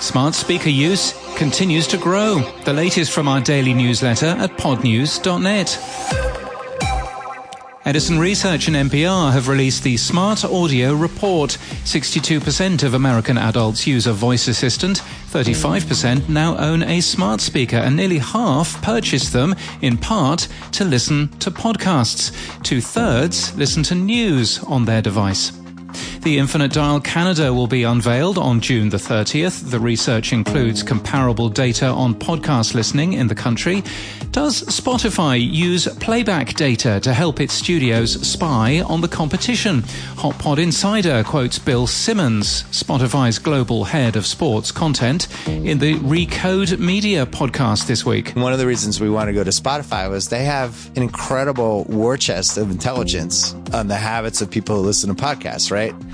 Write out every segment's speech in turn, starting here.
Smart speaker use continues to grow. The latest from our daily newsletter at podnews.net. Edison Research and NPR have released the Smart Audio Report. 62% of American adults use a voice assistant, 35% now own a smart speaker, and nearly half purchase them in part to listen to podcasts. Two thirds listen to news on their device. The Infinite Dial Canada will be unveiled on June the 30th. The research includes comparable data on podcast listening in the country. Does Spotify use playback data to help its studios spy on the competition? HotPod Insider quotes Bill Simmons, Spotify's global head of sports content, in the Recode Media podcast this week. One of the reasons we want to go to Spotify was they have an incredible war chest of intelligence on the habits of people who listen to podcasts, right?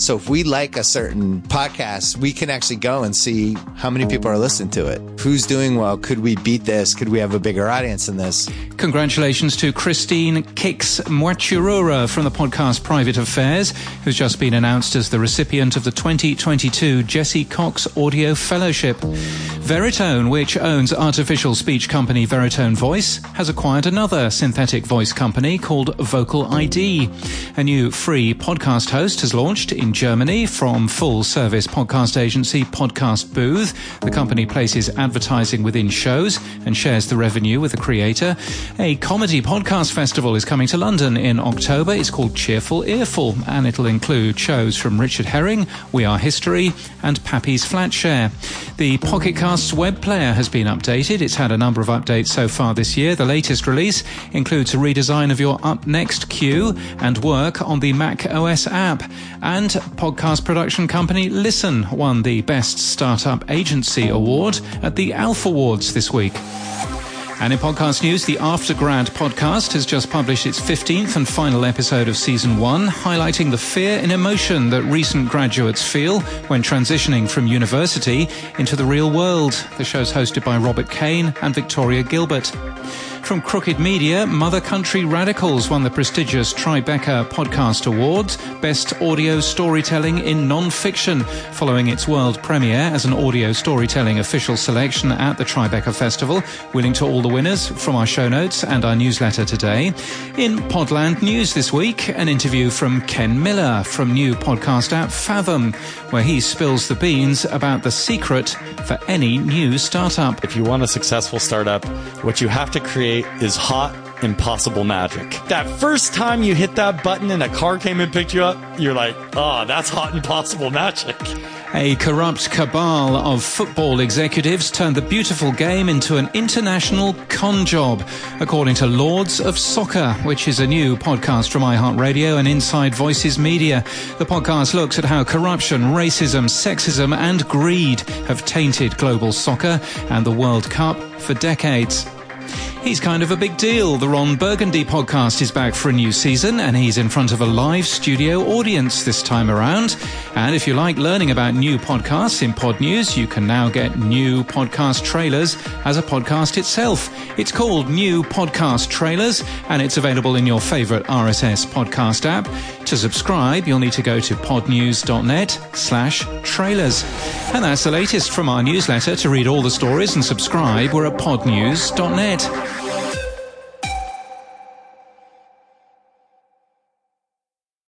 So if we like a certain podcast, we can actually go and see how many people are listening to it. Who's doing well? Could we beat this? Could we have a bigger audience than this? Congratulations to Christine Kix Mwachurura from the podcast Private Affairs, who's just been announced as the recipient of the 2022 Jesse Cox Audio Fellowship. Veritone, which owns artificial speech company Veritone Voice, has acquired another synthetic voice company called VocaliD. A new free podcast host has launched in Germany from full service podcast agency Podcast Booth. The company places advertising within shows and shares the revenue with the creator. A comedy podcast festival is coming to London in October. It's called Cheerful Earful and it'll include shows from Richard Herring, We Are History, and Pappy's Flatshare. The Pocket Casts web player has been updated. It's had a number of updates so far this year. The latest release includes a redesign of your Up Next queue and work on the Mac OS app. And podcast production company Listen won the Best Startup Agency Award at the Alpha Awards this week. And in podcast news, the Aftergrad podcast has just published its 15th and final episode of season one, highlighting the fear and emotion that recent graduates feel when transitioning from university into the real world. The show's hosted by Robert Kane and Victoria Gilbert. From Crooked Media, Mother Country Radicals won the prestigious Tribeca Podcast Awards, Best Audio Storytelling in Non-Fiction, following its world premiere as an audio storytelling official selection at the Tribeca Festival. We'll link to all the winners from our show notes and our newsletter today. In Podland News this week, an interview from Ken Miller from new podcast app Fathom, where he spills the beans about the secret for any new startup. If you want a successful startup, what you have to create is hot, impossible magic. That first time you hit that button and a car came and picked you up, you're like, oh, that's hot, impossible magic. A corrupt cabal of football executives turned the beautiful game into an international con job, according to Lords of Soccer, which is a new podcast from iHeartRadio and Inside Voices Media. The podcast looks at how corruption, racism, sexism, and greed have tainted global soccer and the World Cup for decades. He's kind of a big deal. The Ron Burgundy podcast is back for a new season and he's in front of a live studio audience this time around. And if you like learning about new podcasts in Podnews, you can now get new podcast trailers as a podcast itself. It's called New Podcast Trailers and it's available in your favorite RSS podcast app. To subscribe, you'll need to go to podnews.net slash trailers. And that's the latest from our newsletter. To read all the stories and subscribe, we're at podnews.net.